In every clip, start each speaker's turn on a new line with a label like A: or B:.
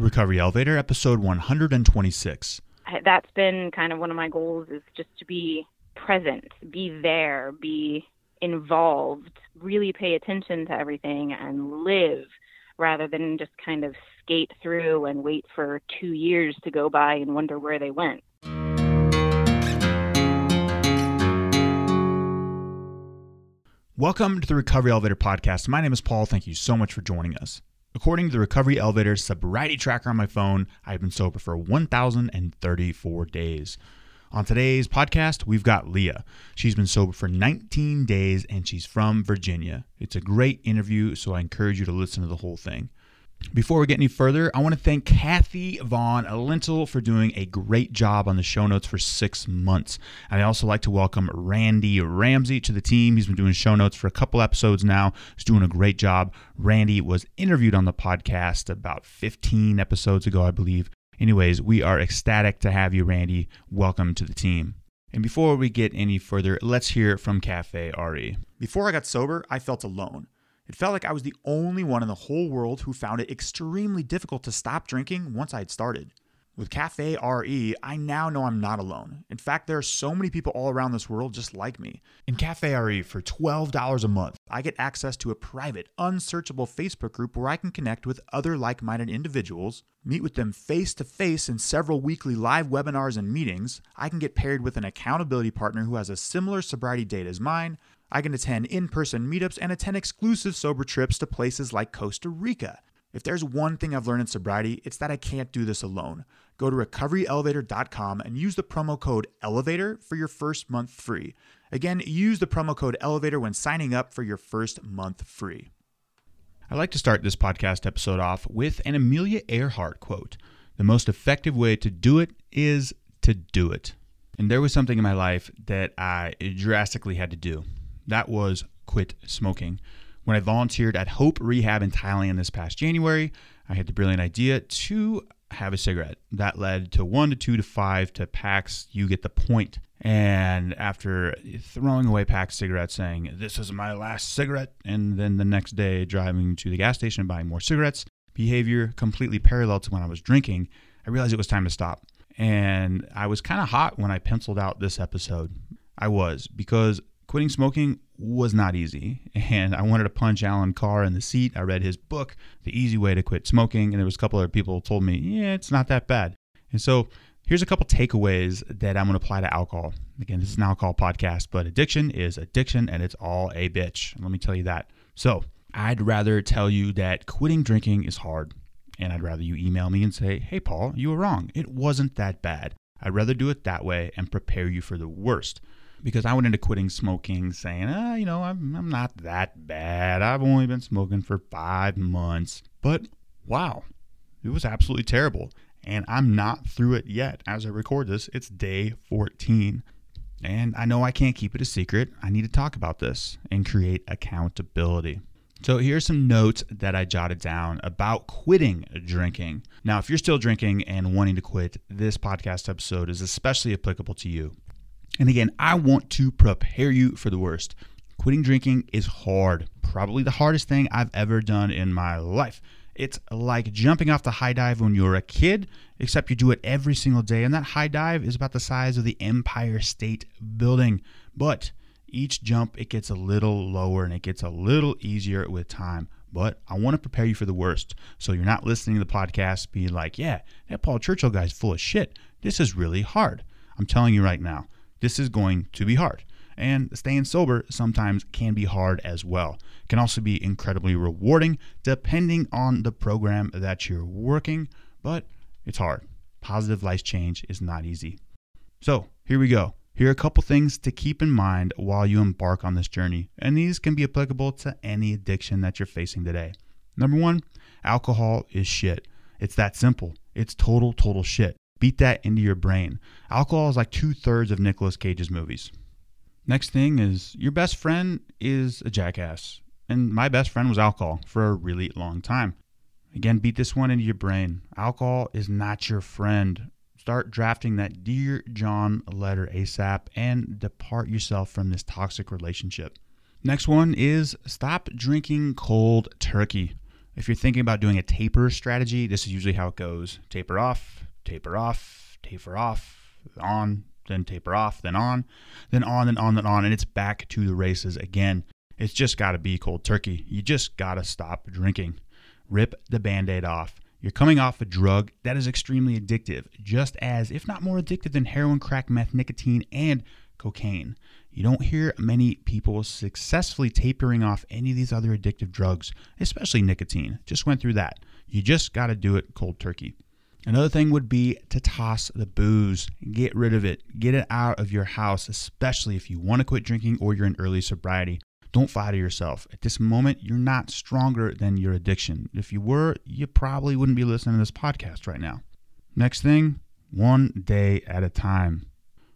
A: Recovery Elevator, episode 126.
B: That's been kind of one of my goals is just to be present, be there, be involved, really pay attention to everything and live rather than just kind of skate through and wait for two years to go by and wonder where they went.
A: Welcome to the Recovery Elevator Podcast. My name is Paul. Thank you so much for joining us. According to the Recovery Elevator sobriety tracker on my phone, I've been sober for 1,034 days. On today's podcast, we've got Leah. She's been sober for 19 days and she's from Virginia. It's a great interview, so I encourage you to listen to the whole thing. Before we get any further, I want to thank Kathy Vaughn Lintel for doing a great job on the show notes for six months. And I also like to welcome Randy Ramsey to the team. He's been doing show notes for a couple episodes now. He's doing a great job. Randy was interviewed on the podcast about 15 episodes ago, I believe. Anyways, we are ecstatic to have you, Randy. Welcome to the team. And before we get any further, let's hear from Cafe RE. Before I got sober, I felt alone. It felt like I was the only one in the whole world who found it extremely difficult to stop drinking once I had started. With Cafe RE, I now know I'm not alone. In fact, there are so many people all around this world just like me. In Cafe RE, for $12 a month, I get access to a private, unsearchable Facebook group where I can connect with other like minded individuals, meet with them face to face in several weekly live webinars and meetings. I can get paired with an accountability partner who has a similar sobriety date as mine. I can attend in person meetups and attend exclusive sober trips to places like Costa Rica. If there's one thing I've learned in sobriety, it's that I can't do this alone. Go to recoveryelevator.com and use the promo code ELEVATOR for your first month free. Again, use the promo code ELEVATOR when signing up for your first month free. I'd like to start this podcast episode off with an Amelia Earhart quote The most effective way to do it is to do it. And there was something in my life that I drastically had to do that was quit smoking. When I volunteered at Hope Rehab in Thailand this past January, I had the brilliant idea to have a cigarette. That led to one to two to five to packs. You get the point. And after throwing away packs of cigarettes, saying, This is my last cigarette, and then the next day driving to the gas station and buying more cigarettes, behavior completely parallel to when I was drinking, I realized it was time to stop. And I was kind of hot when I penciled out this episode. I was, because quitting smoking was not easy. And I wanted to punch Allen Carr in the seat. I read his book, The Easy Way to Quit Smoking, and there was a couple other people told me, yeah, it's not that bad. And so here's a couple takeaways that I'm going to apply to alcohol. Again, this is an alcohol podcast, but addiction is addiction and it's all a bitch. Let me tell you that. So I'd rather tell you that quitting drinking is hard. And I'd rather you email me and say, hey, Paul, you were wrong. It wasn't that bad. I'd rather do it that way and prepare you for the worst because I went into quitting smoking saying, ah, you know, I'm, I'm not that bad. I've only been smoking for five months. But wow, it was absolutely terrible. And I'm not through it yet. As I record this, it's day 14. And I know I can't keep it a secret. I need to talk about this and create accountability. So here's some notes that I jotted down about quitting drinking. Now, if you're still drinking and wanting to quit, this podcast episode is especially applicable to you. And again, I want to prepare you for the worst. Quitting drinking is hard, probably the hardest thing I've ever done in my life. It's like jumping off the high dive when you're a kid, except you do it every single day. And that high dive is about the size of the Empire State Building. But each jump, it gets a little lower and it gets a little easier with time. But I want to prepare you for the worst. So you're not listening to the podcast being like, yeah, that Paul Churchill guy's full of shit. This is really hard. I'm telling you right now this is going to be hard. And staying sober sometimes can be hard as well. It can also be incredibly rewarding depending on the program that you're working, but it's hard. Positive life change is not easy. So, here we go. Here are a couple things to keep in mind while you embark on this journey, and these can be applicable to any addiction that you're facing today. Number one, alcohol is shit. It's that simple. It's total, total shit. Beat that into your brain. Alcohol is like two thirds of Nicolas Cage's movies. Next thing is your best friend is a jackass. And my best friend was alcohol for a really long time. Again, beat this one into your brain. Alcohol is not your friend. Start drafting that Dear John letter ASAP and depart yourself from this toxic relationship. Next one is stop drinking cold turkey. If you're thinking about doing a taper strategy, this is usually how it goes taper off, taper off, taper off, on, then taper off, then on, then on, then on, then on, and it's back to the races again. It's just got to be cold turkey. You just got to stop drinking. Rip the band aid off. You're coming off a drug that is extremely addictive, just as, if not more addictive than heroin, crack, meth, nicotine, and cocaine. You don't hear many people successfully tapering off any of these other addictive drugs, especially nicotine. Just went through that. You just got to do it cold turkey. Another thing would be to toss the booze. Get rid of it. Get it out of your house, especially if you want to quit drinking or you're in early sobriety. Don't flatter yourself. At this moment, you're not stronger than your addiction. If you were, you probably wouldn't be listening to this podcast right now. Next thing, one day at a time.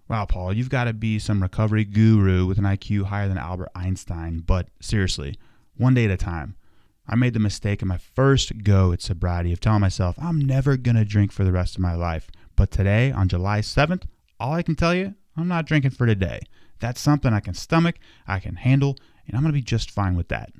A: Wow, Paul, you've got to be some recovery guru with an IQ higher than Albert Einstein, but seriously, one day at a time. I made the mistake in my first go at sobriety of telling myself I'm never going to drink for the rest of my life. But today, on July 7th, all I can tell you, I'm not drinking for today. That's something I can stomach, I can handle, and I'm going to be just fine with that.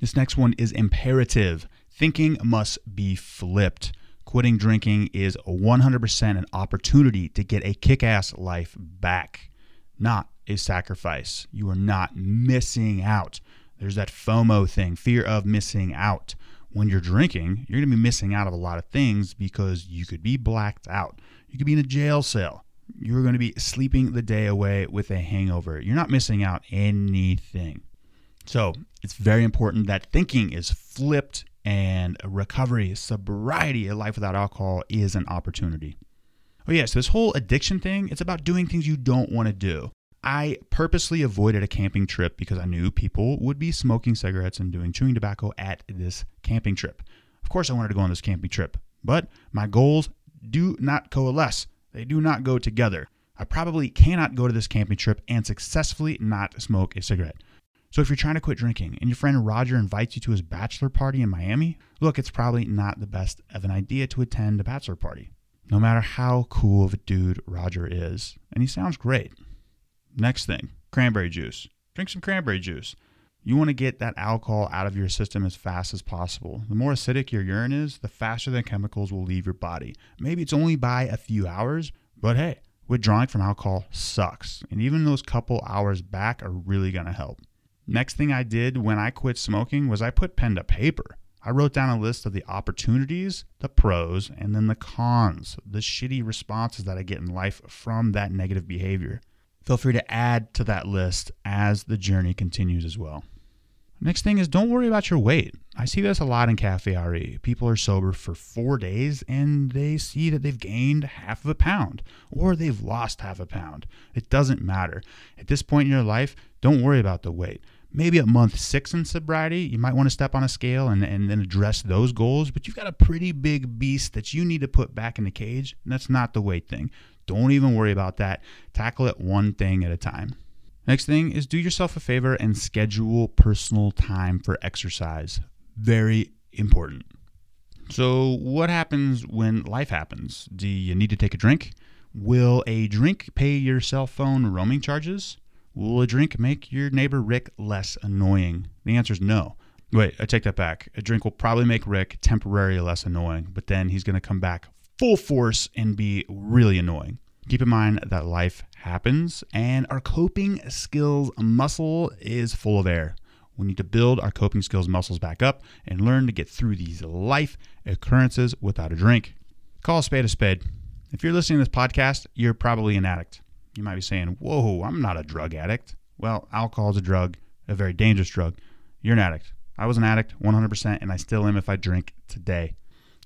A: This next one is imperative. Thinking must be flipped. Quitting drinking is 100% an opportunity to get a kick ass life back, not a sacrifice. You are not missing out. There's that FOMO thing, fear of missing out. When you're drinking, you're going to be missing out of a lot of things because you could be blacked out. You could be in a jail cell. You're going to be sleeping the day away with a hangover. You're not missing out anything. So it's very important that thinking is flipped and recovery, sobriety, a life without alcohol is an opportunity. Oh, yes, yeah, so this whole addiction thing, it's about doing things you don't want to do. I purposely avoided a camping trip because I knew people would be smoking cigarettes and doing chewing tobacco at this camping trip. Of course, I wanted to go on this camping trip, but my goals do not coalesce. They do not go together. I probably cannot go to this camping trip and successfully not smoke a cigarette. So if you're trying to quit drinking and your friend Roger invites you to his bachelor party in Miami, look, it's probably not the best of an idea to attend a bachelor party. No matter how cool of a dude Roger is, and he sounds great. Next thing, cranberry juice. Drink some cranberry juice. You want to get that alcohol out of your system as fast as possible. The more acidic your urine is, the faster the chemicals will leave your body. Maybe it's only by a few hours, but hey, withdrawing from alcohol sucks. And even those couple hours back are really going to help. Next thing I did when I quit smoking was I put pen to paper. I wrote down a list of the opportunities, the pros, and then the cons, the shitty responses that I get in life from that negative behavior. Feel free to add to that list as the journey continues as well. Next thing is don't worry about your weight. I see this a lot in Cafe RE. People are sober for four days and they see that they've gained half of a pound or they've lost half a pound. It doesn't matter. At this point in your life, don't worry about the weight. Maybe at month six in sobriety, you might want to step on a scale and, and then address those goals, but you've got a pretty big beast that you need to put back in the cage, and that's not the weight thing. Don't even worry about that. Tackle it one thing at a time. Next thing is do yourself a favor and schedule personal time for exercise. Very important. So, what happens when life happens? Do you need to take a drink? Will a drink pay your cell phone roaming charges? Will a drink make your neighbor Rick less annoying? The answer is no. Wait, I take that back. A drink will probably make Rick temporarily less annoying, but then he's going to come back full force and be really annoying. Keep in mind that life happens and our coping skills muscle is full of air. We need to build our coping skills muscles back up and learn to get through these life occurrences without a drink. Call a spade a spade. If you're listening to this podcast, you're probably an addict. You might be saying, Whoa, I'm not a drug addict. Well, alcohol is a drug, a very dangerous drug. You're an addict. I was an addict 100%, and I still am if I drink today.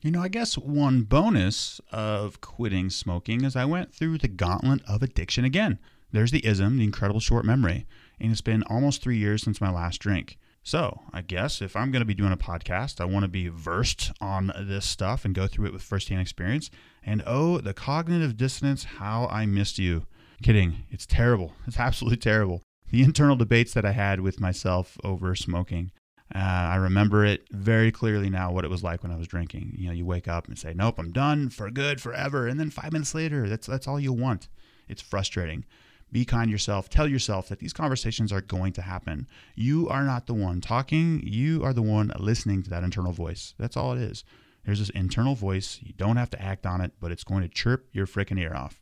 A: You know, I guess one bonus of quitting smoking is I went through the gauntlet of addiction again. There's the ism, the incredible short memory, and it's been almost three years since my last drink. So, I guess if I'm going to be doing a podcast, I want to be versed on this stuff and go through it with firsthand experience. And oh, the cognitive dissonance, how I missed you. Kidding. It's terrible. It's absolutely terrible. The internal debates that I had with myself over smoking. Uh, I remember it very clearly now what it was like when I was drinking. You know, you wake up and say, "Nope, I'm done for good, forever," and then five minutes later, that's that's all you want. It's frustrating. Be kind yourself. Tell yourself that these conversations are going to happen. You are not the one talking, you are the one listening to that internal voice. That's all it is. There's this internal voice. You don't have to act on it, but it's going to chirp your freaking ear off.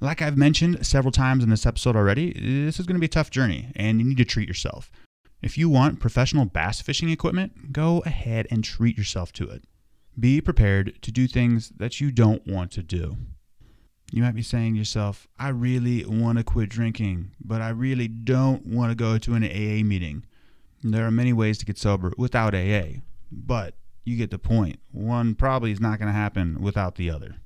A: Like I've mentioned several times in this episode already, this is going to be a tough journey and you need to treat yourself. If you want professional bass fishing equipment, go ahead and treat yourself to it. Be prepared to do things that you don't want to do. You might be saying to yourself, I really want to quit drinking, but I really don't want to go to an AA meeting. There are many ways to get sober without AA, but you get the point. One probably is not going to happen without the other.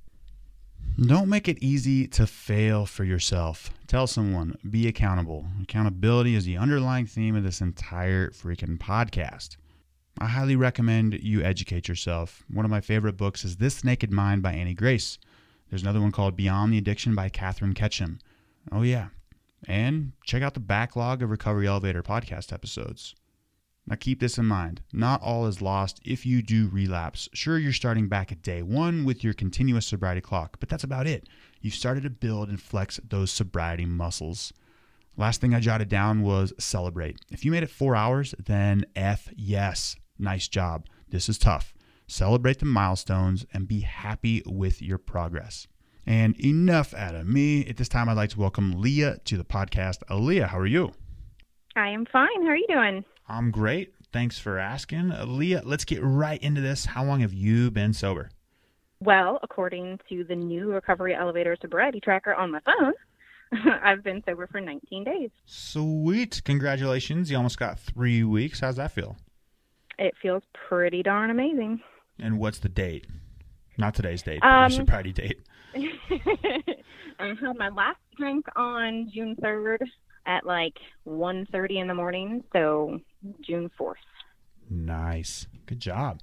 A: Don't make it easy to fail for yourself. Tell someone, be accountable. Accountability is the underlying theme of this entire freaking podcast. I highly recommend you educate yourself. One of my favorite books is This Naked Mind by Annie Grace. There's another one called Beyond the Addiction by Katherine Ketcham. Oh, yeah. And check out the backlog of Recovery Elevator podcast episodes. Now, keep this in mind. Not all is lost if you do relapse. Sure, you're starting back at day one with your continuous sobriety clock, but that's about it. You've started to build and flex those sobriety muscles. Last thing I jotted down was celebrate. If you made it four hours, then F yes. Nice job. This is tough. Celebrate the milestones and be happy with your progress. And enough out of me. At this time, I'd like to welcome Leah to the podcast. Leah, how are you?
B: I am fine. How are you doing?
A: I'm great. Thanks for asking. Leah, let's get right into this. How long have you been sober?
B: Well, according to the new Recovery Elevator sobriety tracker on my phone, I've been sober for 19 days.
A: Sweet. Congratulations. You almost got three weeks. How's that feel?
B: It feels pretty darn amazing.
A: And what's the date? Not today's date, but um, your sobriety date.
B: I had my last drink on June 3rd at like 1.30 in the morning, so June 4th.
A: Nice. Good job.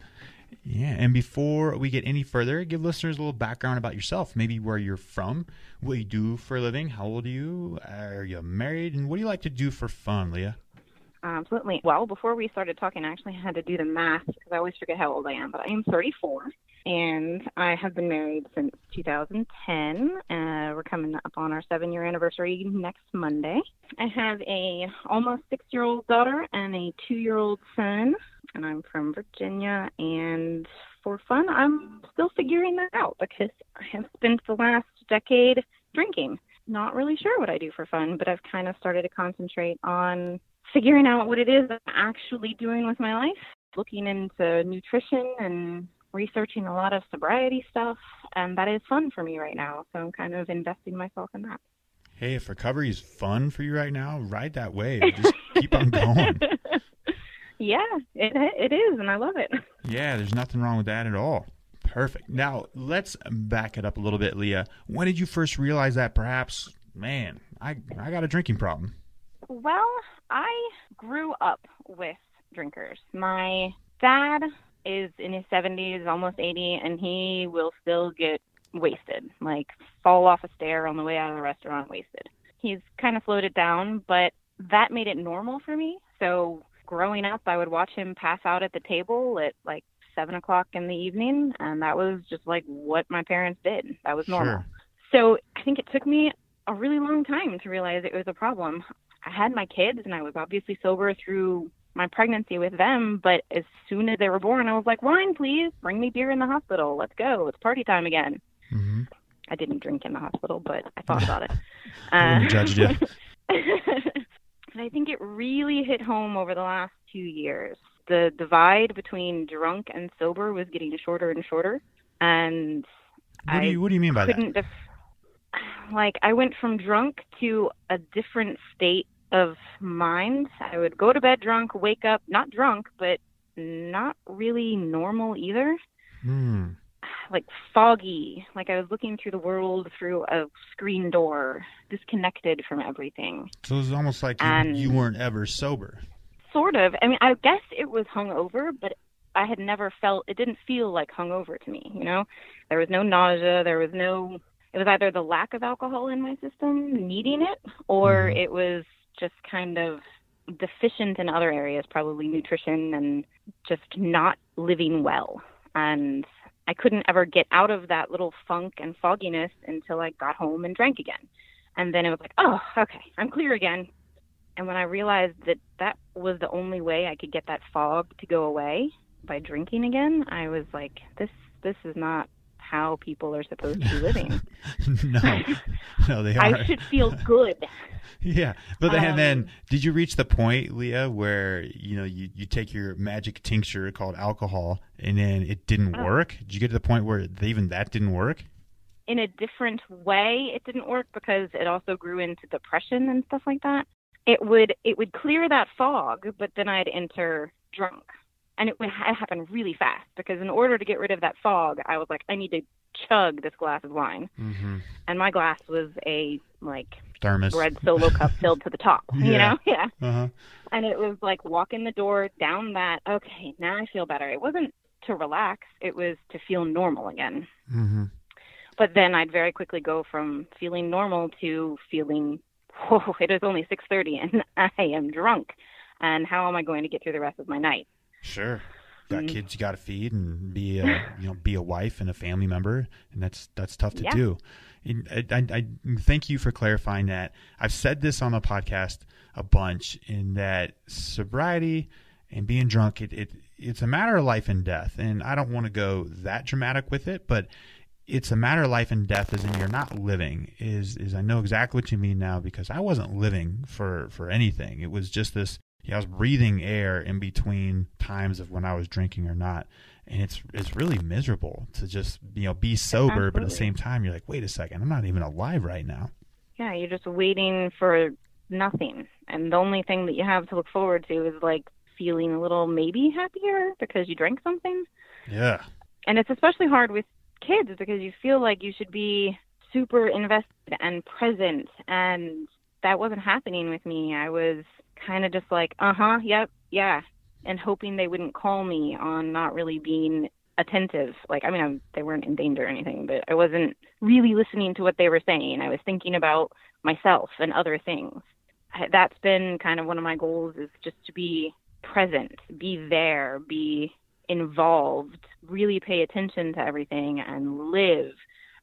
A: Yeah, and before we get any further, give listeners a little background about yourself. Maybe where you're from, what you do for a living, how old are you, are you married, and what do you like to do for fun, Leah?
B: Absolutely. Well, before we started talking, I actually had to do the math because I always forget how old I am, but I am 34 and I have been married since 2010. Uh, we're coming up on our seven year anniversary next Monday. I have a almost six year old daughter and a two year old son, and I'm from Virginia. And for fun, I'm still figuring that out because I have spent the last decade drinking. Not really sure what I do for fun, but I've kind of started to concentrate on figuring out what it is I'm actually doing with my life, looking into nutrition and researching a lot of sobriety stuff, and that is fun for me right now. So I'm kind of investing myself in that.
A: Hey, if recovery is fun for you right now, ride that wave. Just keep on going.
B: Yeah, it it is, and I love it.
A: Yeah, there's nothing wrong with that at all. Perfect. Now let's back it up a little bit, Leah. When did you first realize that perhaps, man, I I got a drinking problem?
B: Well, I grew up with drinkers. My dad is in his 70s, almost 80, and he will still get wasted, like fall off a stair on the way out of the restaurant wasted. He's kind of floated down, but that made it normal for me. So growing up, I would watch him pass out at the table at like seven o'clock in the evening, and that was just like what my parents did. That was normal. Sure. So I think it took me a really long time to realize it was a problem. I had my kids, and I was obviously sober through my pregnancy with them, but as soon as they were born, I was like, wine, please, bring me beer in the hospital. Let's go. It's party time again. Mm-hmm. I didn't drink in the hospital, but I thought about it.
A: Uh, judged you.
B: and I think it really hit home over the last two years. The divide between drunk and sober was getting shorter and shorter, and
A: what do you what do you mean by
B: that? Def- like I went from drunk to a different state of mind. I would go to bed drunk, wake up not drunk, but not really normal either. Hmm. Like foggy, like I was looking through the world through a screen door, disconnected from everything.
A: So it was almost like you, you weren't ever sober.
B: Sort of. I mean, I guess it was hungover, but I had never felt it didn't feel like hungover to me, you know? There was no nausea, there was no it was either the lack of alcohol in my system, needing it, or mm-hmm. it was just kind of deficient in other areas, probably nutrition and just not living well. And I couldn't ever get out of that little funk and fogginess until I got home and drank again. And then it was like, oh, okay, I'm clear again. And when I realized that that was the only way I could get that fog to go away by drinking again, I was like, this this is not how people are supposed to be living.
A: no, no, they are.
B: I should feel good.
A: yeah, but then,
B: Um,
A: and then did you reach the point, Leah, where you know you, you take your magic tincture called alcohol, and then it didn't
B: Oh.
A: work? Did you get to the point where even that didn't work?
B: In a different way, it didn't work because it also grew into depression and stuff like that. It would it would clear that fog, but then I'd enter drunk, and it would ha- happen really fast because in order to get rid of that fog, I was like, I need to chug this glass of wine,
A: Mm-hmm.
B: and my glass was a like
A: Thermos.
B: red solo cup filled to the top, you know, yeah.
A: Uh huh.
B: And it was like walk in the door, down that. Okay, now I feel better. It wasn't to relax; it was to feel normal again.
A: Mm-hmm.
B: But then I'd very quickly go from feeling normal to feeling, whoa, it is only 6:30 and I am drunk, and how am I going to get through the rest of my night?
A: Sure. Got
B: Mm.
A: kids you got to feed and be a you know be a wife and a family member, and that's that's tough to
B: Yeah.
A: do. And I, I, I thank you for clarifying that. I've said this on the podcast a bunch in that sobriety and being drunk it, it it's a matter of life and death, and I don't want to go that dramatic with it, but it's a matter of life and death as in you're not living is is I know exactly what you mean now because I wasn't living for for anything. It was just this yeah, I was breathing air in between times of when I was drinking or not. And it's it's really miserable to just, you know, be sober but at the same time you're like, wait a second, I'm not even alive right now.
B: Yeah, you're just waiting for nothing, and the only thing that you have to look forward to is like feeling a little maybe happier because you drank something.
A: Yeah.
B: and it's especially hard with kids because you feel like you should be super invested and present and that wasn't happening with me i was kind of just like uh-huh yep yeah and hoping they wouldn't call me on not really being attentive. Like i mean I, they weren't in danger or anything but i wasn't really listening to what they were saying. I was thinking about myself and other things. That's been kind of one of my goals is just to be present be there be involved, really pay attention to everything and live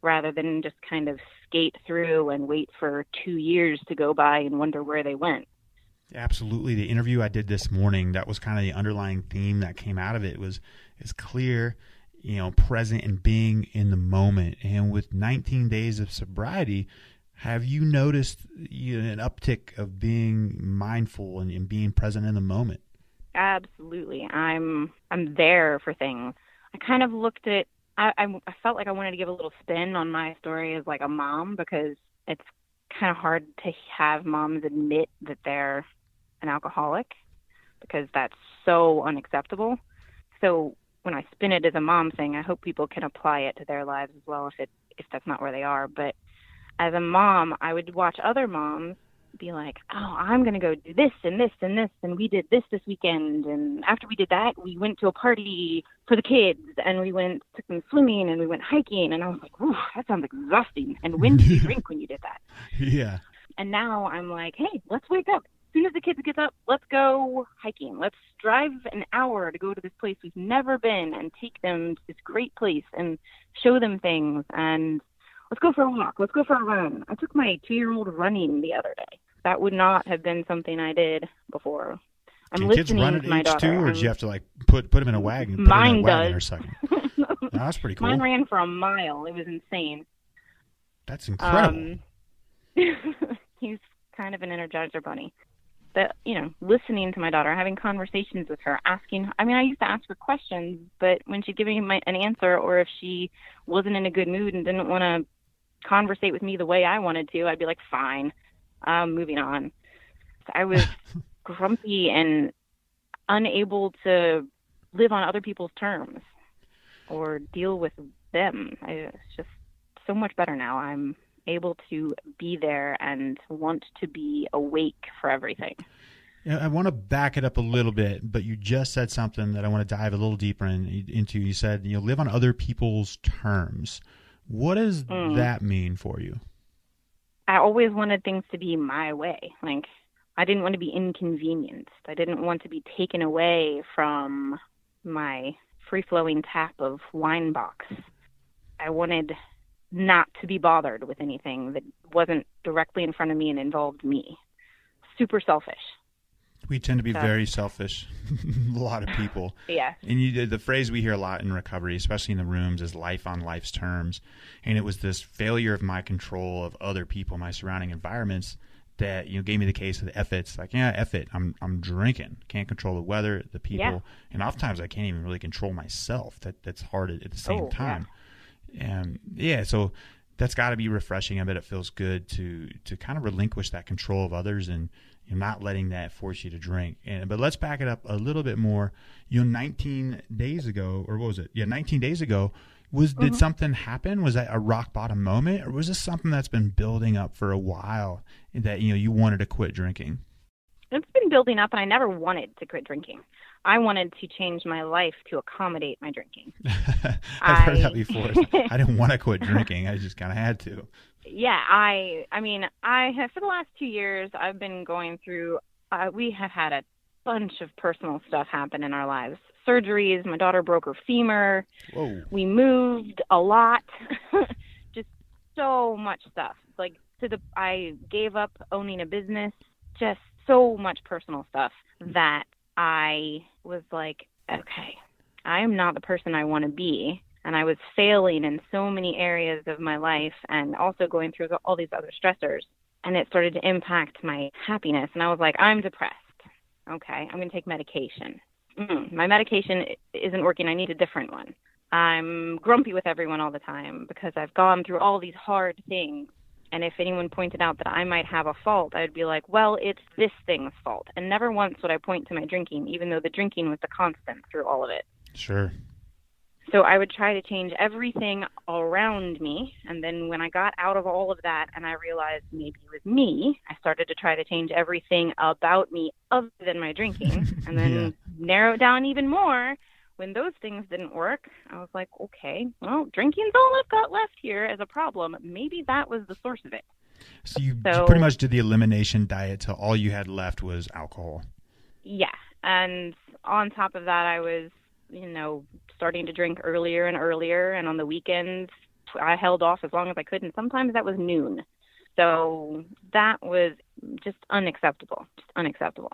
B: rather than just kind of skate through and wait for two years to go by and wonder where they went.
A: Absolutely. The interview I did this morning, that was kind of the underlying theme that came out of it was is clear, you know, present and being in the moment. And with 19 days of sobriety, have you noticed you know, an uptick of being mindful and, and being present in the moment?
B: Absolutely. I'm I'm there for things. I kind of looked at I I felt like I wanted to give a little spin on my story as like a mom because it's kind of hard to have moms admit that they're an alcoholic because that's so unacceptable. So when I spin it as a mom thing, I hope people can apply it to their lives as well if it if that's not where they are. But as a mom, I would watch other moms be like, "Oh, I'm going to go do this and this and this and we did this this weekend and after we did that, we went to a party for the kids and we went took them swimming and we went hiking." And I was like, "Ooh, that sounds exhausting." And when did you drink when you did that?
A: Yeah.
B: And now I'm like, "Hey, let's wake up. As soon as the kids get up, let's go hiking. Let's drive an hour to go to this place we've never been and take them to this great place and show them things and let's go for a walk. Let's go for a run. I took my two year old running the other day. That would not have been something I did before. I'm
A: Can kids
B: listening
A: run
B: to
A: at
B: my
A: age
B: daughter.
A: two, or
B: I'm-
A: you have to like put put them in a wagon? Put 'em in a
B: Mine
A: wagon
B: does.
A: or something. No, that's pretty cool.
B: Mine ran for a mile. It was insane.
A: That's incredible.
B: Um, he's kind of an energizer bunny. But you know, listening to my daughter, having conversations with her, asking. I mean, I used to ask her questions, but when she'd give me my, an answer, or if she wasn't in a good mood and didn't want to conversate with me the way I wanted to, I'd be like, "Fine, um, moving on." I was grumpy and unable to live on other people's terms or deal with them. I, it's just so much better now. I'm able to be there and want to be awake for everything.
A: Yeah, I want to back it up a little bit, but you just said something that I want to dive a little deeper in, into. You said you know, live on other people's terms. What does
B: Mm.
A: that mean for you?
B: I always wanted things to be my way. Like I didn't want to be inconvenienced. I didn't want to be taken away from my free flowing tap of wine box. I wanted not to be bothered with anything that wasn't directly in front of me and involved me. Super selfish.
A: We tend to be
B: So-
A: very selfish. a lot of people.
B: Yeah.
A: And you, the phrase we hear a lot in recovery, especially in the rooms, is life on life's terms. And it was this failure of my control of other people, my surrounding environments, that you know gave me the case of the F it's like, yeah, F it. I'm I'm drinking. Can't control the weather, the people,
B: Yeah.
A: and oftentimes I can't even really control myself. That that's hard at, at the same
B: Oh,
A: time. And yeah, so that's got to be refreshing. I bet it feels good to to kind of relinquish that control of others and you're not letting that force you to drink. And but let's back it up a little bit more. You know, 19 days ago, or what was it? Yeah, 19 days ago. Was did mm-hmm. something happen? Was that a rock bottom moment, or was this something that's been building up for a while that you know you wanted to quit drinking?
B: It's been building up, and I never wanted to quit drinking. I wanted to change my life to accommodate my drinking.
A: I've heard that before. I didn't want to quit drinking. I just kind of had to.
B: yeah i i mean i have for the last two years i've been going through uh, we have had a bunch of personal stuff happen in our lives surgeries my daughter broke her femur
A: Whoa.
B: we moved a lot just so much stuff like to the i gave up owning a business just so much personal stuff that i was like okay i am not the person i want to be. And i was failing in so many areas of my life and also going through all these other stressors. And it started to impact my happiness. And i was like i'm depressed. Okay i'm going to take medication. Mm, my medication isn't working. I need a different one. I'm grumpy with everyone all the time because I've gone through all these hard things. And if anyone pointed out that I might have a fault, I'd be like, well, it's this thing's fault. And never once would I point to my drinking, even though the drinking was the constant through all of it.
A: Sure.
B: So I would try to change everything around me. And then when I got out of all of that and I realized maybe it was me, I started to try to change everything about me other than my drinking. And then
A: Yeah.
B: narrow it down even more. When those things didn't work, I was like, okay, well, drinking's all I've got left here as a problem. Maybe that was the source of it.
A: So you, you
B: So-
A: pretty much did the elimination diet till all you had left was alcohol.
B: Yeah. And on top of that, I was, you know, starting to drink earlier and earlier. And on the weekends, I held off as long as I could. And sometimes that was noon. So that was just unacceptable. Just unacceptable.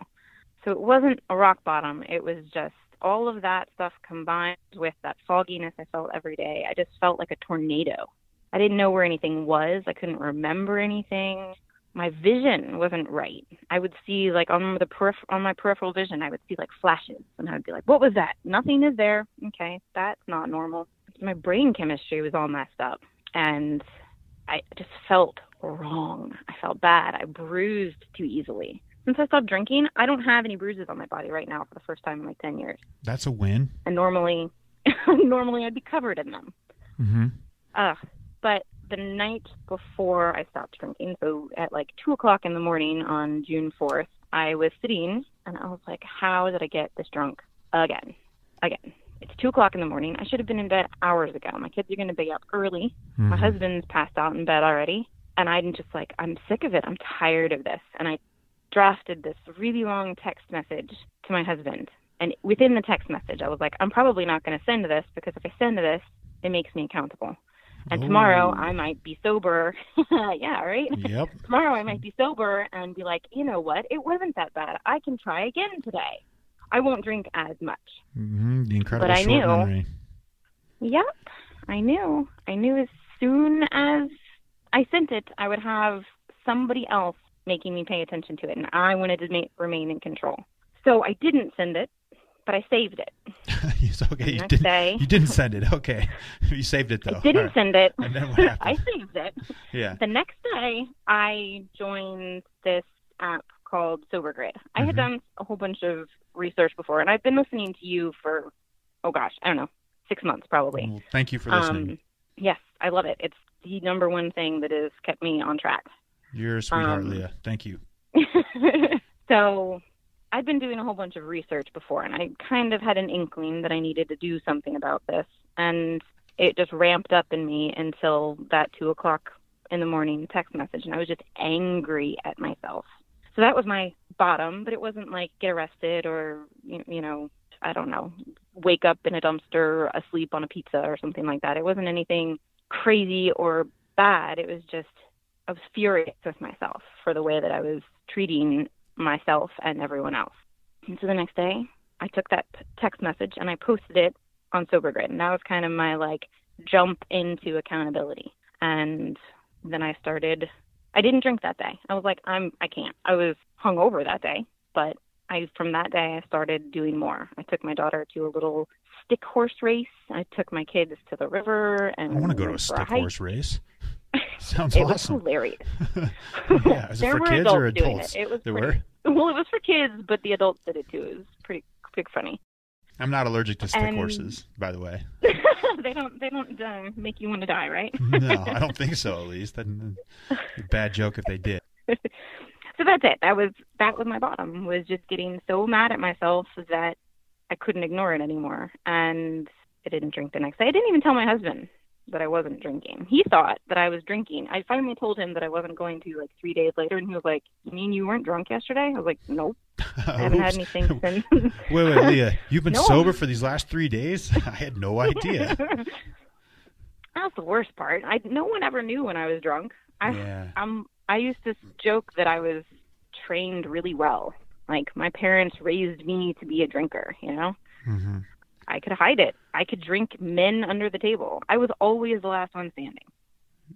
B: So it wasn't a rock bottom. It was just all of that stuff combined with that fogginess I felt every day. I just felt like a tornado. I didn't know where anything was. I couldn't remember anything my vision wasn't right. I would see like on the peripher- on my peripheral vision, I would see like flashes, and I would be like, "What was that? Nothing is there. Okay, that's not normal." My brain chemistry was all messed up, and I just felt wrong. I felt bad. I bruised too easily. Since I stopped drinking, I don't have any bruises on my body right now for the first time in like ten years.
A: That's a win.
B: And normally, normally I'd be covered in them.
A: Mm-hmm.
B: Ugh. But the night before I stopped drinking, so at like two o'clock in the morning on June fourth, I was sitting and I was like, How did I get this drunk again? Again. It's two o'clock in the morning. I should have been in bed hours ago. My kids are gonna be up early. My
A: Mm-hmm.
B: husband's passed out in bed already. And I'm just like, I'm sick of it. I'm tired of this. And I drafted this really long text message to my husband. And within the text message, I was like, I'm probably not going to send this because if I send this, it makes me accountable. And tomorrow I might be sober. yeah, right?
A: Yep.
B: Tomorrow I might be sober and be like, you know what? It wasn't that bad. I can try again today. I won't drink as much.
A: Mm-hmm. The incredible
B: But I knew.
A: memory.
B: Yep, I knew. I knew as soon as I sent it, I would have somebody else making me pay attention to it, and I wanted to ma- remain in control. So I didn't send it, but I saved it.
A: Okay. You didn't.
B: day.
A: You didn't send it. Okay. You saved it though.
B: I didn't
A: right.
B: send it.
A: And then what happened?
B: I saved it.
A: Yeah.
B: The next day, I joined this app called Sober Grid. I had
A: Mhm.
B: done a whole bunch of research before, and I've been listening to you for, oh gosh, I don't know, six months probably.
A: Well, thank you for listening.
B: Um, yes, I love it. It's the number one thing that has kept me on track.
A: You're a sweetheart,
B: um,
A: Leah. Thank you.
B: so I've been doing a whole bunch of research before, and I kind of had an inkling that I needed to do something about this, and it just ramped up in me until that two o'clock in the morning text message, and I was just angry at myself. So that was my bottom, but it wasn't like get arrested or you you know I don't know wake up in a dumpster asleep on a pizza or something like that. It wasn't anything crazy or bad. It was just I was furious with myself for the way that I was treating myself and everyone else. And so the next day, I took that text message and I posted it on Sober Grid, and that was kind of my like jump into accountability. And then I started. I didn't drink that day. I was like, I'm. I can't. I was hungover that day, but I from that day I started doing more. I took my daughter to a little stick horse race. I took my kids to the river and
A: I want to go to a stick
B: hike.
A: horse race. Sounds
B: It was hilarious.
A: yeah, is it
B: there
A: for
B: were
A: kids
B: adults
A: or
B: doing
A: adults?
B: it. It was
A: there
B: pretty,
A: were.
B: well, it was for kids, but the adults did it too. It was pretty pretty funny.
A: I'm not allergic to stick
B: And-
A: horses, by the way.
B: they don't they don't uh, make you want to die, right?
A: No, I don't think so. At least, That'd be a bad joke if they did.
B: so that's it. That was that was my bottom. Was just getting so mad at myself that I couldn't ignore it anymore, and I didn't drink the next day. I didn't even tell my husband that I wasn't drinking. He thought that I was drinking. I finally told him that I wasn't going to like three days later, and he was like, "You mean you weren't drunk yesterday?" I was like, "Nope, I haven't had anything since."
A: Wait, wait, Leah, you've been
B: No.
A: sober for these last three days? I had no idea.
B: That's the worst part. I no one ever knew when I was drunk. I
A: Yeah.
B: I'm I used to joke that I was trained really well. Like my parents raised me to be a drinker, you know?
A: hmm
B: I could hide it. I could drink men under the table. I was always the last one standing.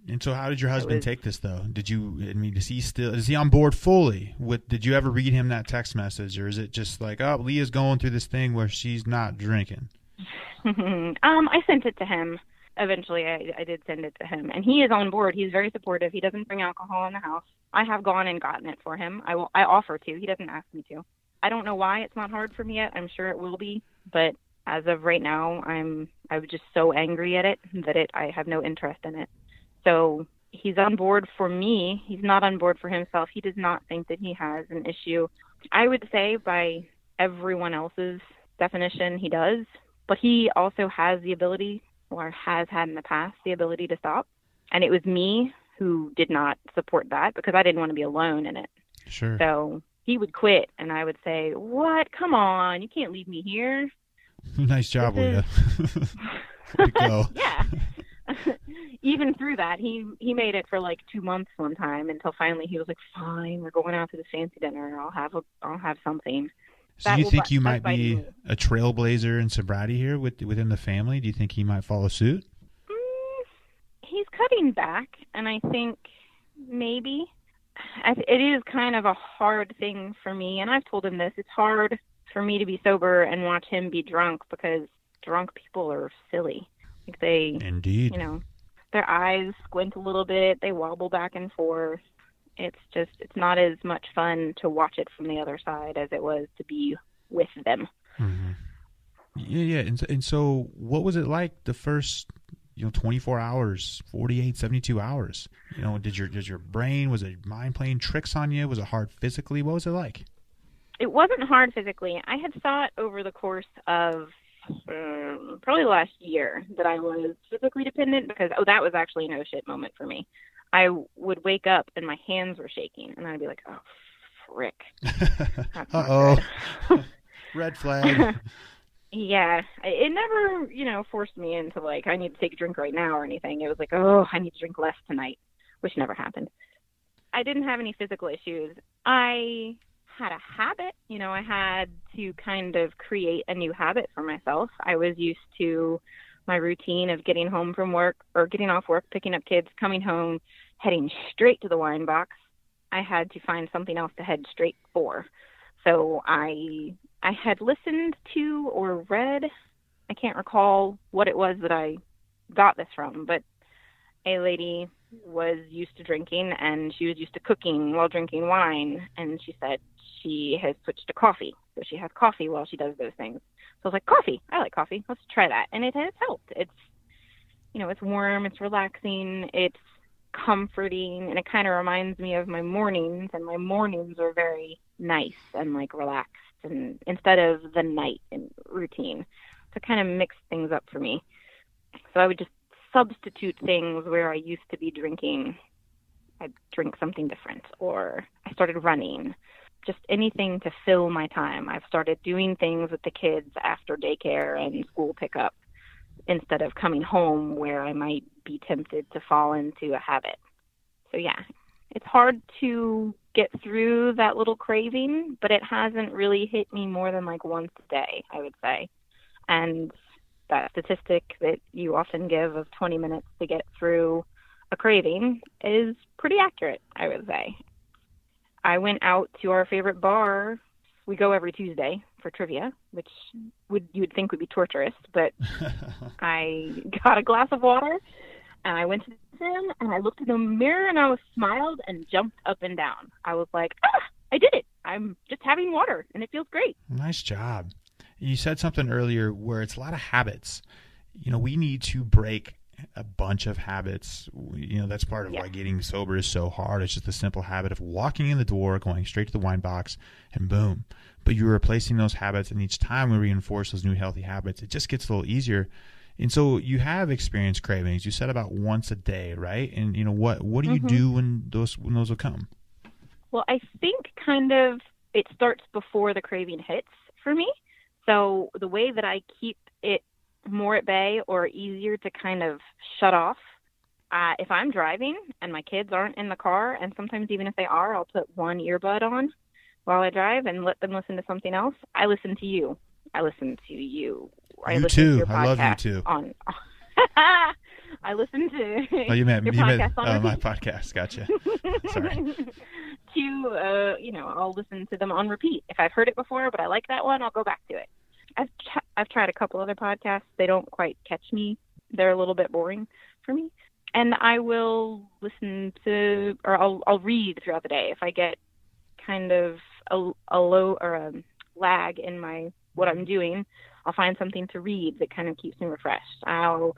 A: And so, how did your husband
B: was-
A: take this, though? Did you? I mean, is he still? Is he on board fully? With did you ever read him that text message, or is it just like, oh, Leah's going through this thing where she's not drinking?
B: um, I sent it to him. Eventually, I, I did send it to him, and he is on board. He's very supportive. He doesn't bring alcohol in the house. I have gone and gotten it for him. I will. I offer to. He doesn't ask me to. I don't know why it's not hard for me yet. I'm sure it will be, but as of right now, I'm. I'm just so angry at it that it. I have no interest in it. So he's on board for me. He's not on board for himself. He does not think that he has an issue. I would say by everyone else's definition, he does. But he also has the ability, or has had in the past, the ability to stop. And it was me who did not support that because I didn't want to be alone in it.
A: Sure.
B: So he would quit, and I would say, What? Come on. You can't leave me here.
A: nice job, Leah. Way to go.
B: yeah. Even through that, he he made it for like two months one time until finally he was like, "Fine, we're going out to this fancy dinner. I'll have a I'll have something."
A: So
B: That
A: you think
B: bi-
A: you might be
B: me.
A: a trailblazer in sobriety here with, within the family? Do you think he might follow suit?
B: Mm, he's cutting back, and I think maybe I- it is kind of a hard thing for me. And I've told him this: it's hard for me to be sober and watch him be drunk because drunk people are silly. Like they,
A: Indeed.
B: you know, their eyes squint a little bit, they wobble back and forth. It's just, it's not as much fun to watch it from the other side as it was to be with them.
A: hmm Yeah, yeah. And, and so, what was it like the first, you know, 24 hours, 48, 72 hours? You know, did your did your brain, was it mind playing tricks on you? Was it hard physically? What was it like?
B: It wasn't hard physically. I had thought over the course of um, probably the last year that I was physically dependent because, oh, that was actually a no shit moment for me. I would wake up and my hands were shaking, and I'd be like, oh, frick.
A: Uh oh. Red flag.
B: Yeah, it never, you know, forced me into like I need to take a drink right now or anything. It was like, oh, I need to drink less tonight, which never happened. I didn't have any physical issues. I had a habit, you know, I had to kind of create a new habit for myself. I was used to my routine of getting home from work or getting off work, picking up kids, coming home, heading straight to the wine box. I had to find something else to head straight for. So I I had listened to or read, I can't recall what it was that I got this from, but a lady was used to drinking and she was used to cooking while drinking wine and she said she has switched to coffee. So she has coffee while she does those things. So I was like, Coffee, I like coffee. Let's try that. And it has helped. It's you know, it's warm, it's relaxing, it's comforting and it kind of reminds me of my mornings and my mornings are very nice and like relaxed and instead of the night and routine so kind of mixed things up for me so i would just substitute things where i used to be drinking i'd drink something different or i started running just anything to fill my time i've started doing things with the kids after daycare and school pickup instead of coming home where I might be tempted to fall into a habit. So yeah, it's hard to get through that little craving, but it hasn't really hit me more than like once a day, I would say. And that statistic that you often give of 20 minutes to get through a craving is pretty accurate, I would say. I went out to our favorite bar. We go every Tuesday for trivia, which would you would think would be torturous, but I got a glass of water and I went to the gym and I looked in the mirror and I was smiled and jumped up and down. I was like, ah, I did it. I'm just having water and it feels great.
A: Nice job. You said something earlier where it's a lot of habits. You know, we need to break a bunch of habits. You know, that's part of yeah. why getting sober is so hard. It's just the simple habit of walking in the door, going straight to the wine box, and boom. But you're replacing those habits, and each time we reinforce those new healthy habits, it just gets a little easier. And so you have experienced cravings. You said about once a day, right? And you know what? What do you mm-hmm. do when those when those will come?
B: Well, I think kind of it starts before the craving hits for me. So the way that I keep it more at bay or easier to kind of shut off, uh, if I'm driving and my kids aren't in the car, and sometimes even if they are, I'll put one earbud on while I drive and let them listen to something else. I listen to you. I listen to you.
A: I you too. To I love you too.
B: On. I listen to.
A: Oh, you meant you meant oh, my podcast. Gotcha. Sorry.
B: to uh, you know, I'll listen to them on repeat. If I've heard it before, but I like that one, I'll go back to it. I've I've tried a couple other podcasts. They don't quite catch me. They're a little bit boring for me. And I will listen to, or I'll I'll read throughout the day if I get kind of a, a low or a lag in my what I'm doing. I'll find something to read that kind of keeps me refreshed. I'll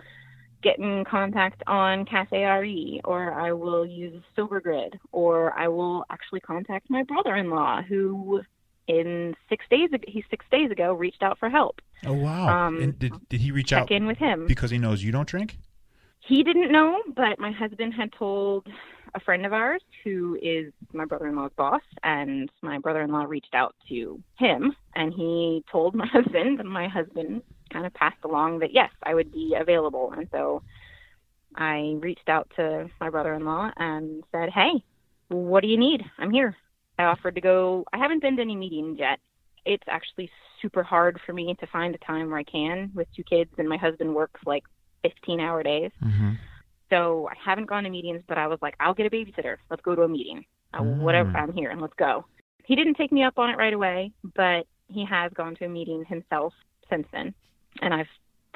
B: get in contact on Cafe RE, or I will use Sober Grid, or I will actually contact my brother-in-law who in six days he six days ago reached out for help.
A: Oh wow! Um, and did did he reach
B: check
A: out?
B: Check in with him
A: because he knows you don't drink.
B: He didn't know, but my husband had told a friend of ours who is my brother-in-law's boss, and my brother-in-law reached out to him, and he told my husband, and my husband kind of passed along that yes, I would be available, and so I reached out to my brother-in-law and said, "Hey, what do you need? I'm here." I offered to go. I haven't been to any meetings yet. It's actually super hard for me to find a time where I can with two kids, and my husband works like 15 hour days. Mm-hmm. So I haven't gone to meetings, but I was like, I'll get a babysitter. Let's go to a meeting. Uh, mm. Whatever, I'm here and let's go. He didn't take me up on it right away, but he has gone to a meeting himself since then. And I've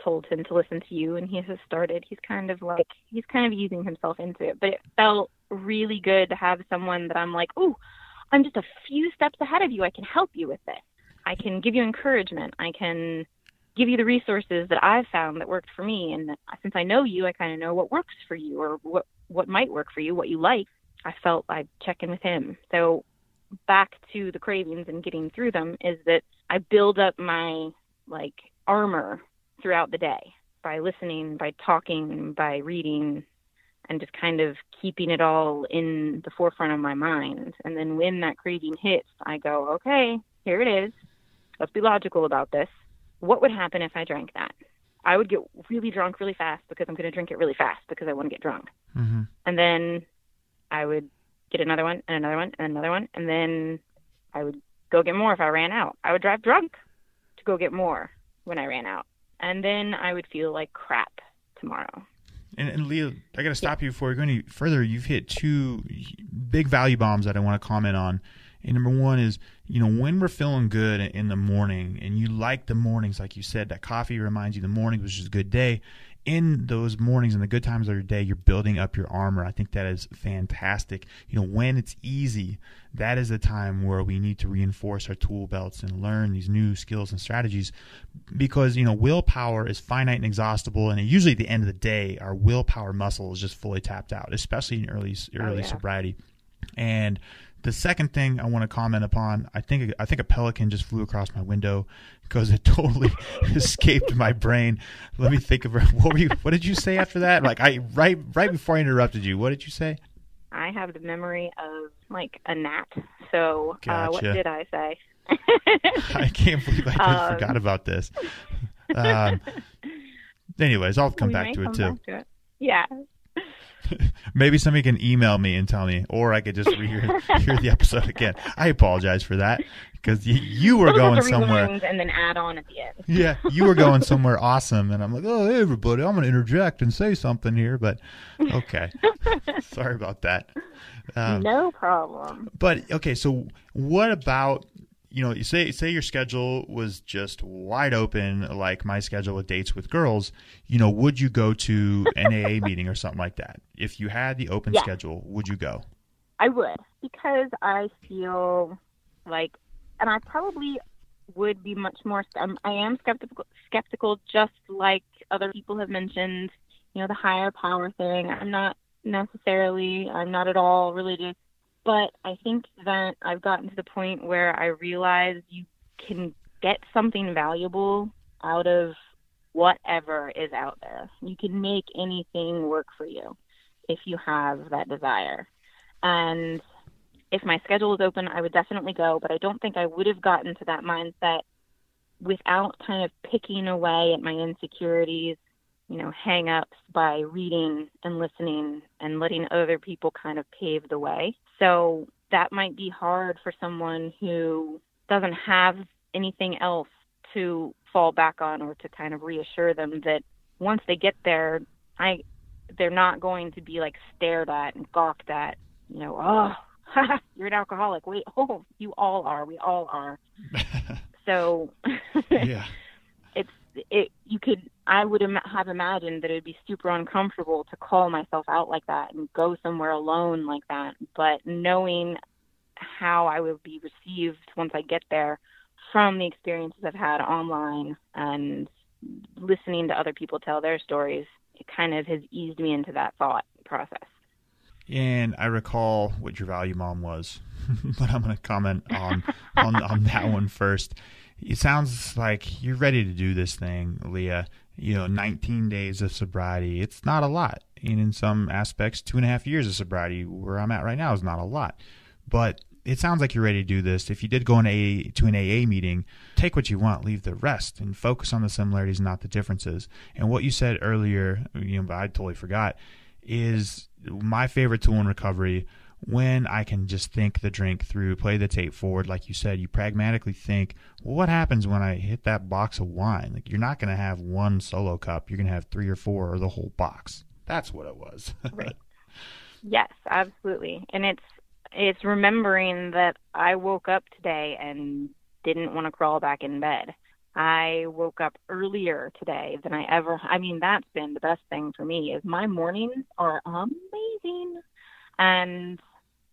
B: told him to listen to you, and he has started. He's kind of like, he's kind of easing himself into it. But it felt really good to have someone that I'm like, oh, I'm just a few steps ahead of you. I can help you with this. I can give you encouragement. I can give you the resources that I've found that worked for me. And since I know you, I kind of know what works for you or what what might work for you, what you like. I felt I'd check in with him. So back to the cravings and getting through them is that I build up my like armor throughout the day by listening, by talking, by reading, and just kind of keeping it all in the forefront of my mind. And then when that craving hits, I go, okay, here it is. Let's be logical about this what would happen if I drank that? I would get really drunk really fast because I'm going to drink it really fast because I want to get drunk. Mm-hmm. And then I would get another one and another one and another one. And then I would go get more if I ran out. I would drive drunk to go get more when I ran out. And then I would feel like crap tomorrow.
A: And, and Leah, I got to stop you before we go any further. You've hit two big value bombs that I want to comment on. And number one is, you know, when we're feeling good in the morning and you like the mornings, like you said, that coffee reminds you the morning was just a good day. In those mornings and the good times of your day, you're building up your armor. I think that is fantastic. You know, when it's easy, that is the time where we need to reinforce our tool belts and learn these new skills and strategies because, you know, willpower is finite and exhaustible. And usually at the end of the day, our willpower muscle is just fully tapped out, especially in early, oh, early oh, yeah. sobriety. And the second thing I want to comment upon, I think I think a pelican just flew across my window because it totally escaped my brain. Let me think of what were you, what did you say after that? Like I right right before I interrupted you, what did you say?
B: I have the memory of like a gnat. So gotcha. uh, what did I say?
A: I can't believe I um, forgot about this. Um, Anyways, I'll come back to it
B: come
A: too.
B: back to it. Yeah.
A: Maybe somebody can email me and tell me, or I could just rehear hear the episode again. I apologize for that because you, you were going somewhere.
B: and then add on at the end.
A: Yeah, you were going somewhere awesome, and I'm like, oh, hey, everybody, I'm going to interject and say something here, but okay, sorry about that. Um,
B: no problem.
A: But okay, so what about you know, you say say your schedule was just wide open, like my schedule with dates with girls. You know, would you go to an AA meeting or something like that? If you had the open
B: Yeah.
A: schedule, would you go?
B: I would because I feel like, and I probably would be much more. I'm, um, I am skeptical, skeptical, just like other people have mentioned. You know, the higher power thing. I'm not necessarily. I'm not at all religious, but I think that I've gotten to the point where I realize you can get something valuable out of whatever is out there. You can make anything work for you if you have that desire. And if my schedule was open, I would definitely go, but I don't think I would have gotten to that mindset without kind of picking away at my insecurities, you know, hang ups by reading and listening and letting other people kind of pave the way. So that might be hard for someone who doesn't have anything else to fall back on or to kind of reassure them that once they get there, I they're not going to be like stared at and gawked at, you know, oh, you're an alcoholic. Wait, oh, you all are. We all are. So
A: yeah,
B: it's it. You could. I would Im- have imagined that it'd be super uncomfortable to call myself out like that and go somewhere alone like that. But knowing how I will be received once I get there from the experiences I've had online and listening to other people tell their stories, it kind of has eased me into that thought process.
A: And I recall what your value bomb was, but I'm going to comment on on on that one first. It sounds like you're ready to do this thing, Leah. You know, 19 days of sobriety. It's not a lot, and in some aspects, two and a half years of sobriety, where I'm at right now, is not a lot. But it sounds like you're ready to do this. If you did go an AA, to an AA meeting, take what you want, leave the rest, and focus on the similarities, not the differences. And what you said earlier, you know, I totally forgot, is my favorite tool in recovery when I can just think the drink through, play the tape forward, like you said, you pragmatically think, well, what happens when I hit that box of wine? Like you're not going to have one solo cup, you're going to have three or four or the whole box. That's what it was.
B: Right. Yes, absolutely. And it's it's remembering that I woke up today and didn't want to crawl back in bed. I woke up earlier today than I ever I mean that's been the best thing for me is my mornings are amazing. And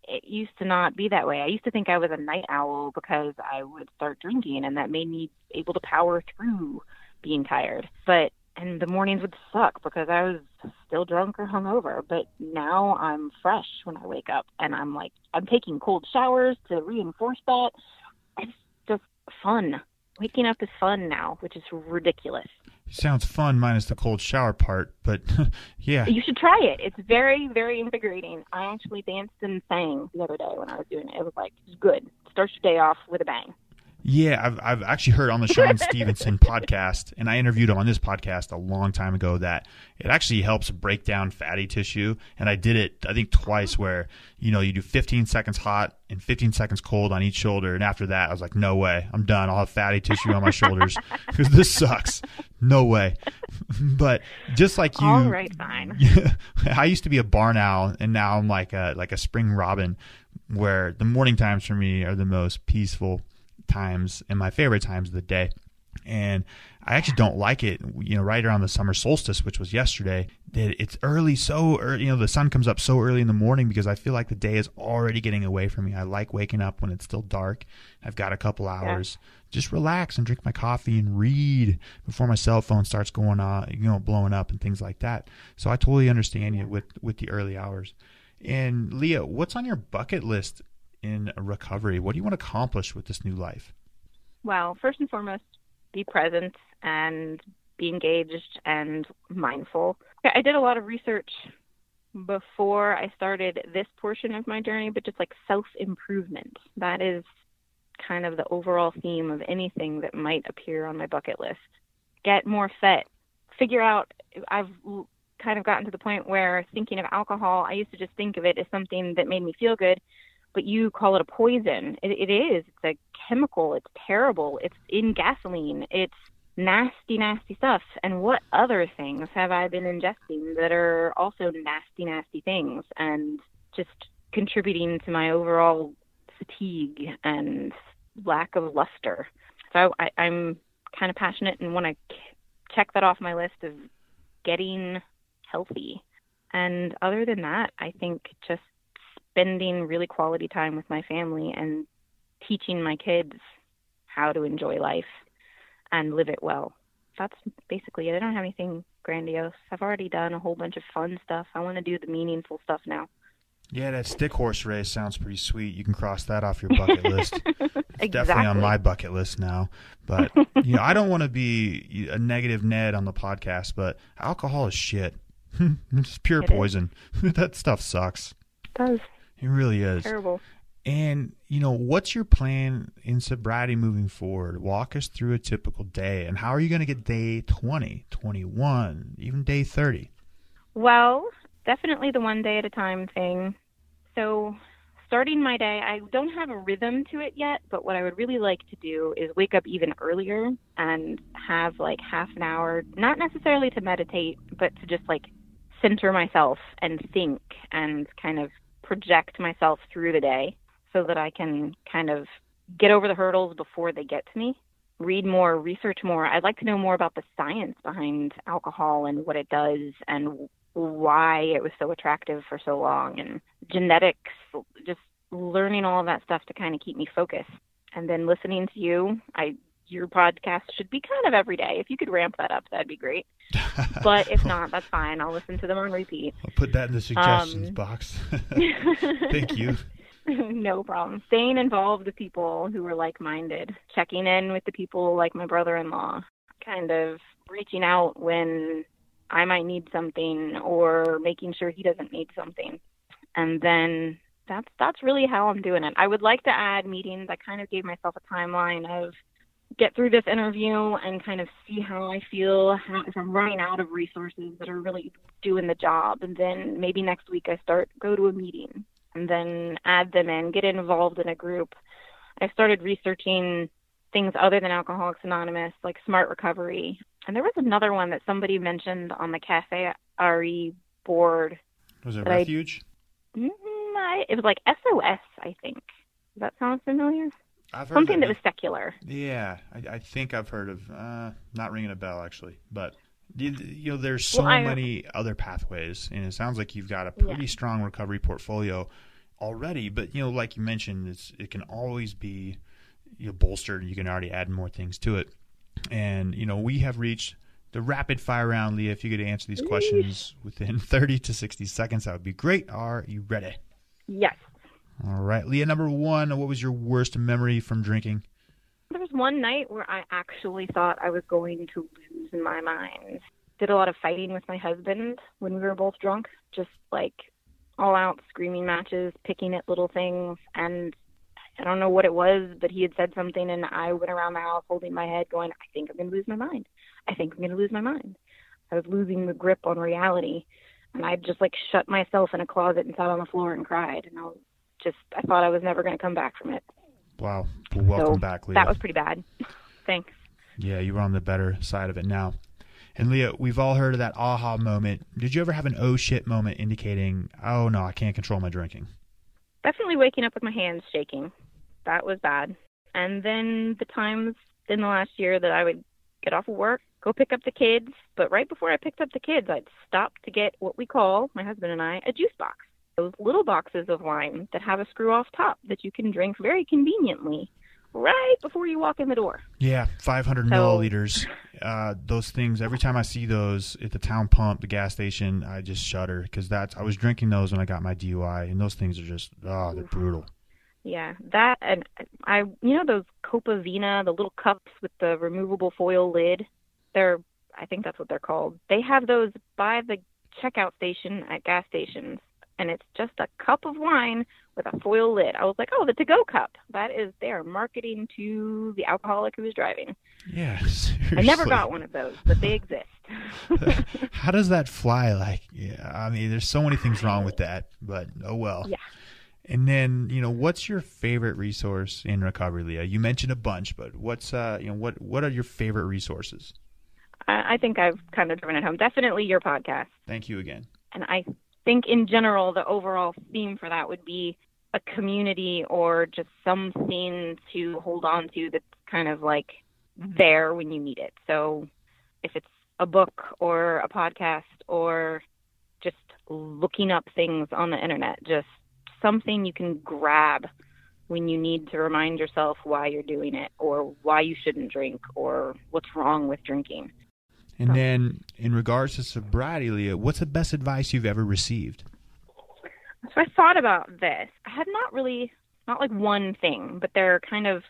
B: it used to not be that way. I used to think I was a night owl because I would start drinking and that made me able to power through being tired. But and the mornings would suck because I was still drunk or hungover. But now I'm fresh when I wake up, and I'm like I'm taking cold showers to reinforce that. It's just fun. Waking up is fun now, which is ridiculous.
A: Sounds fun, minus the cold shower part, but yeah.
B: You should try it. It's very, very invigorating. I actually danced and sang the other day when I was doing it. It was like good. Starts your day off with a bang.
A: Yeah, I've I've actually heard on the Shawn Stevenson podcast, and I interviewed him on this podcast a long time ago that it actually helps break down fatty tissue. And I did it, I think, twice where you know you do 15 seconds hot and 15 seconds cold on each shoulder, and after that, I was like, no way, I'm done. I'll have fatty tissue on my shoulders because this sucks. No way. but just like you,
B: All right, fine.
A: I used to be a barn owl, and now I'm like a like a spring robin, where the morning times for me are the most peaceful times and my favorite times of the day. And I actually don't like it, you know, right around the summer solstice, which was yesterday, that it's early, so early, you know, the sun comes up so early in the morning because I feel like the day is already getting away from me. I like waking up when it's still dark. I've got a couple hours. Just relax and drink my coffee and read before my cell phone starts going on, you know, blowing up and things like that. So I totally understand you with, with the early hours. And Leah, what's on your bucket list in recovery? What do you want to accomplish with this new life?
B: Well, first and foremost, be present and be engaged and mindful. I did a lot of research before I started this portion of my journey, but just like self improvement. That is kind of the overall theme of anything that might appear on my bucket list. Get more fit. figure out. I've kind of gotten to the point where thinking of alcohol, I used to just think of it as something that made me feel good, but you call it a poison. It, it is. It's a chemical. It's terrible. It's in gasoline. It's nasty, nasty stuff. And what other things have I been ingesting that are also nasty, nasty things and just contributing to my overall fatigue and lack of luster? So I, I'm kind of passionate and want to check that off my list of getting healthy. And other than that, I think just spending really quality time with my family and teaching my kids how to enjoy life and live it well. That's basically it. I don't have anything grandiose. I've already done a whole bunch of fun stuff. I want to do the meaningful stuff now.
A: Yeah, that stick horse race sounds pretty sweet. You can cross that off your bucket list.
B: exactly.
A: definitely on my bucket list now. But you know, I don't want to be a negative Ned on the podcast, but alcohol is shit. it's pure
B: It
A: poison. that stuff sucks.
B: It does.
A: It really is.
B: Terrible.
A: And you know, what's your plan in sobriety moving forward? Walk us through a typical day, and how are you going to get day 20, 21, even day 30?
B: Well, definitely the one day at a time thing. So, starting my day, I don't have a rhythm to it yet, but what I would really like to do is wake up even earlier and have like half an hour, not necessarily to meditate, but to just like center myself and think and kind of project myself through the day so that I can kind of get over the hurdles before they get to me. Read more, research more. I'd like to know more about the science behind alcohol and what it does and why it was so attractive for so long and genetics, just learning all of that stuff to kind of keep me focused. And then listening to you, I your podcast should be kind of every day. If you could ramp that up, that'd be great. But if not, that's fine. I'll listen to them on repeat.
A: I'll put that in the suggestions
B: Um,
A: box. Thank you.
B: no problem. Staying involved with people who are like minded, checking in with the people like my brother in law, kind of reaching out when I might need something or making sure he doesn't need something. And then that's that's really how I'm doing it. I would like to add meetings. I kind of gave myself a timeline of get through this interview and kind of see how I feel, how, if I'm running out of resources that are really doing the job. And then maybe next week I start go to a meeting and then add them in, get involved in a group. I started researching things other than Alcoholics Anonymous, like Smart Recovery. And there was another one that somebody mentioned on the Cafe RE board.
A: Was it
B: But I-
A: refuge?
B: Mm, I, it was like SOS, I think. Does that sound familiar? Something that was secular.
A: Yeah, I, I think I've heard of. Uh, not ringing a bell actually, but you, you know, there's so
B: Well,
A: many other pathways, and it sounds like you've got a
B: Yeah.
A: pretty strong recovery portfolio already. But you know, like you mentioned, it's it can always be you know, bolstered. You can already add more things to it, and you know, we have reached the rapid fire round. Leah, if you could answer these questions within 30 to 60 seconds, that would be great. Are you ready?
B: Yes.
A: All right, Leah. Number one, what was your worst memory from drinking?
B: There was one night where I actually thought I was going to lose my mind. Did a lot of fighting with my husband when we were both drunk, just like all out screaming matches, picking at little things. And I don't know what it was, but he had said something, and I went around the house holding my head, going, I think I'm going to lose my mind. I think I'm going to lose my mind. I was losing the grip on reality. And I just like shut myself in a closet and sat on the floor and cried. And I was just, I thought I was never going to come back from it.
A: Wow. Well, welcome
B: So,
A: back, Leah.
B: That was pretty bad. Thanks.
A: Yeah, you were on the better side of it now. And Leah, we've all heard of that aha moment. Did you ever have an oh shit moment indicating, oh no, I can't control my drinking?
B: Definitely waking up with my hands shaking. That was bad. And then the times in the last year that I would get off of work, go pick up the kids. But right before I picked up the kids, I'd stop to get what we call, my husband and I, a juice box. Those little boxes of wine that have a screw off top that you can drink very conveniently right before you walk in the door.
A: Yeah, 500
B: So-
A: milliliters. Uh, those things, every time I see those at the town pump, the gas station, I just shudder because that's, I was drinking those when I got my DUI, and those things are just, oh, they're brutal.
B: Yeah, that and I, you know those Copa Vina, the little cups with the removable foil lid. They're, I think that's what they're called. They have those by the checkout station at gas stations, and it's just a cup of wine with a foil lid. I was like, oh, the to-go cup. That is, they are marketing to the alcoholic who is driving.
A: Yeah,
B: I never got one of those, but they exist.
A: How does that fly? Like, yeah, I mean, there's so many things wrong with that, but oh well.
B: Yeah.
A: And then, you know, what's your favorite resource in recovery, Leah? You mentioned a bunch, but what's, uh, you know, what what are your favorite resources?
B: I, I think I've kind of driven it home. Definitely your podcast.
A: Thank you again.
B: And I think in general, the overall theme for that would be a community or just something to hold on to that's kind of like there when you need it. So if it's a book or a podcast or just looking up things on the internet, just something you can grab when you need to remind yourself why you're doing it or why you shouldn't drink or what's wrong with drinking.
A: And oh. then, in regards to sobriety, Leah, what's the best advice you've ever received?
B: So I thought about this. I had not really, not like one thing, but there are kind of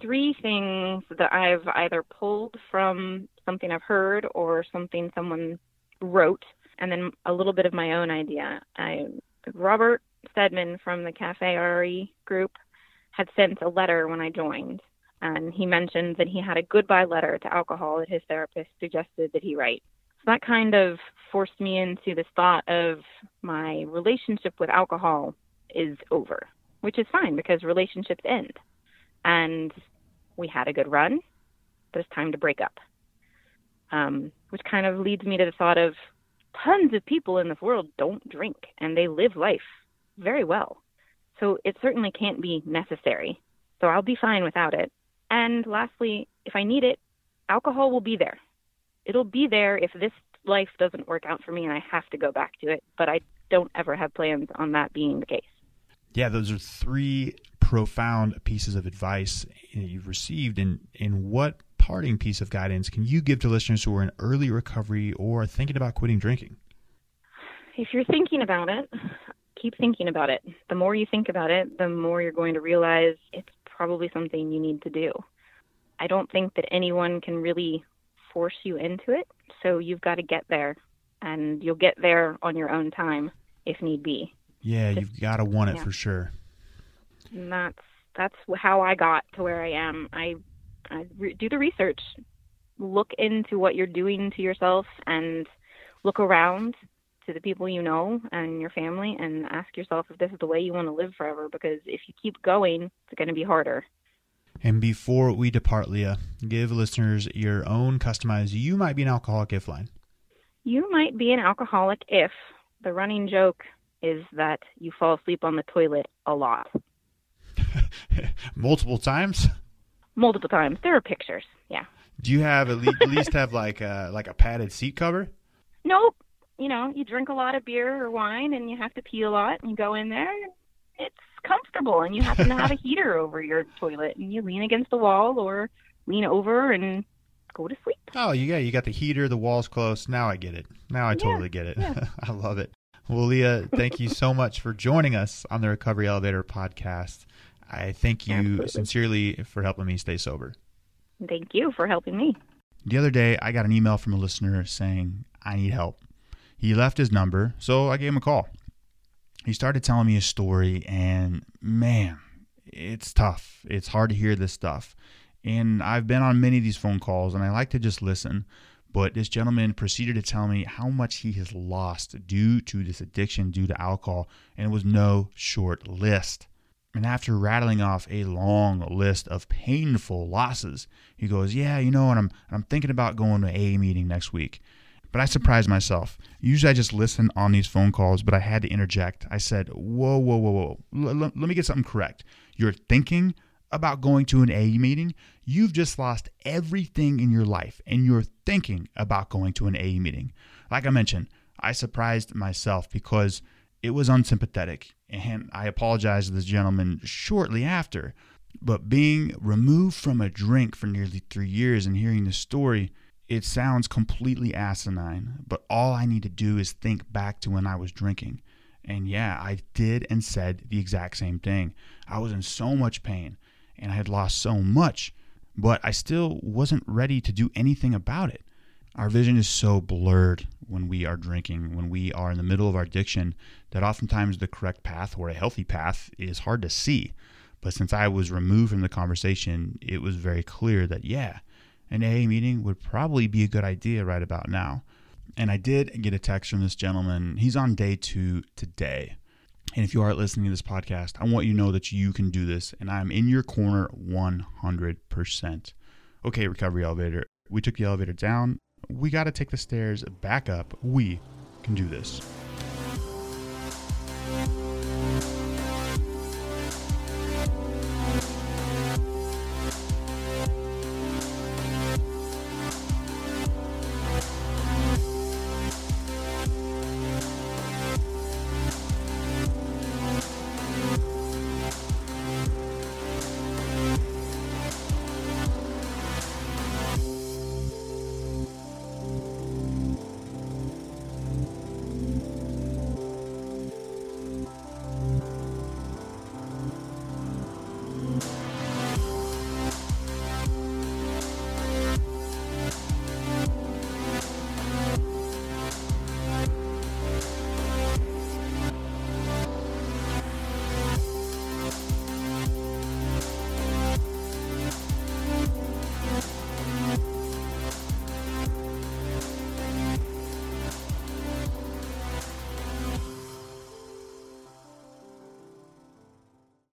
B: three things that I've either pulled from something I've heard or something someone wrote, and then a little bit of my own idea. I Robert Stedman from the Cafe RE group had sent a letter when I joined, and he mentioned that he had a goodbye letter to alcohol that his therapist suggested that he write. So that kind of forced me into this thought of my relationship with alcohol is over, which is fine because relationships end. And we had a good run, but it's time to break up. Um, which kind of leads me to the thought of tons of people in this world don't drink and they live life very well. So it certainly can't be necessary. So I'll be fine without it. And lastly, if I need it, alcohol will be there. It'll be there if this life doesn't work out for me and I have to go back to it, but I don't ever have plans on that being the case.
A: Yeah, those are three profound pieces of advice you've received. And in what parting piece of guidance can you give to listeners who are in early recovery or thinking about quitting drinking?
B: If you're thinking about it, keep thinking about it. The more you think about it, the more you're going to realize it's probably something you need to do. I don't think that anyone can really force you into it, so you've got to get there, and you'll get there on your own time if need be.
A: Yeah, Just, you've got to want it yeah. for sure.
B: And that's that's how I got to where I am. I I re- do the research, look into what you're doing to yourself, and look around to the people you know and your family and ask yourself if this is the way you want to live forever because if you keep going, it's going to be harder.
A: And before we depart, Leah, give listeners your own customized You Might Be an Alcoholic If line.
B: You might be an alcoholic if the running joke is that you fall asleep on the toilet a lot.
A: Multiple times?
B: Multiple times. There are pictures. Yeah.
A: Do you have at least, have like a, like a padded seat cover?
B: Nope you know, you drink a lot of beer or wine and you have to pee a lot and you go in there, it's comfortable and you happen to have a heater over your toilet and you lean against the wall or lean over and go to sleep.
A: Oh, yeah, you got the heater, the walls close. Now I get it. Now I totally get it. Yeah. I love it. Well, Leah, thank you so much for joining us on the Recovery Elevator podcast. I thank you Absolutely. sincerely for helping me stay sober.
B: Thank you for helping me.
A: The other day, I got an email from a listener saying, I need help. He left his number, so I gave him a call. He started telling me a story, and man, it's tough. It's hard to hear this stuff. And I've been on many of these phone calls, and I like to just listen. But this gentleman proceeded to tell me how much he has lost due to this addiction, due to alcohol, and it was no short list. And after rattling off a long list of painful losses, he goes, "Yeah, you know, and I'm I'm thinking about going to a meeting next week." But I surprised myself. Usually I just listen on these phone calls, but I had to interject. I said, Whoa, whoa, whoa, whoa. L- let me get something correct. You're thinking about going to an A meeting. You've just lost everything in your life, and you're thinking about going to an A meeting. Like I mentioned, I surprised myself because it was unsympathetic, and I apologized to this gentleman shortly after. But being removed from a drink for nearly three years and hearing the story, it sounds completely asinine, but all I need to do is think back to when I was drinking. And yeah, I did and said the exact same thing. I was in so much pain and I had lost so much, but I still wasn't ready to do anything about it. Our vision is so blurred when we are drinking, when we are in the middle of our addiction, that oftentimes the correct path or a healthy path is hard to see. But since I was removed from the conversation, it was very clear that, yeah, an AA meeting would probably be a good idea right about now. And I did get a text from this gentleman. He's on day two today. And if you are listening to this podcast, I want you to know that you can do this, and I'm in your corner 100%. Okay, recovery elevator. We took the elevator down. We got to take the stairs back up. We can do this.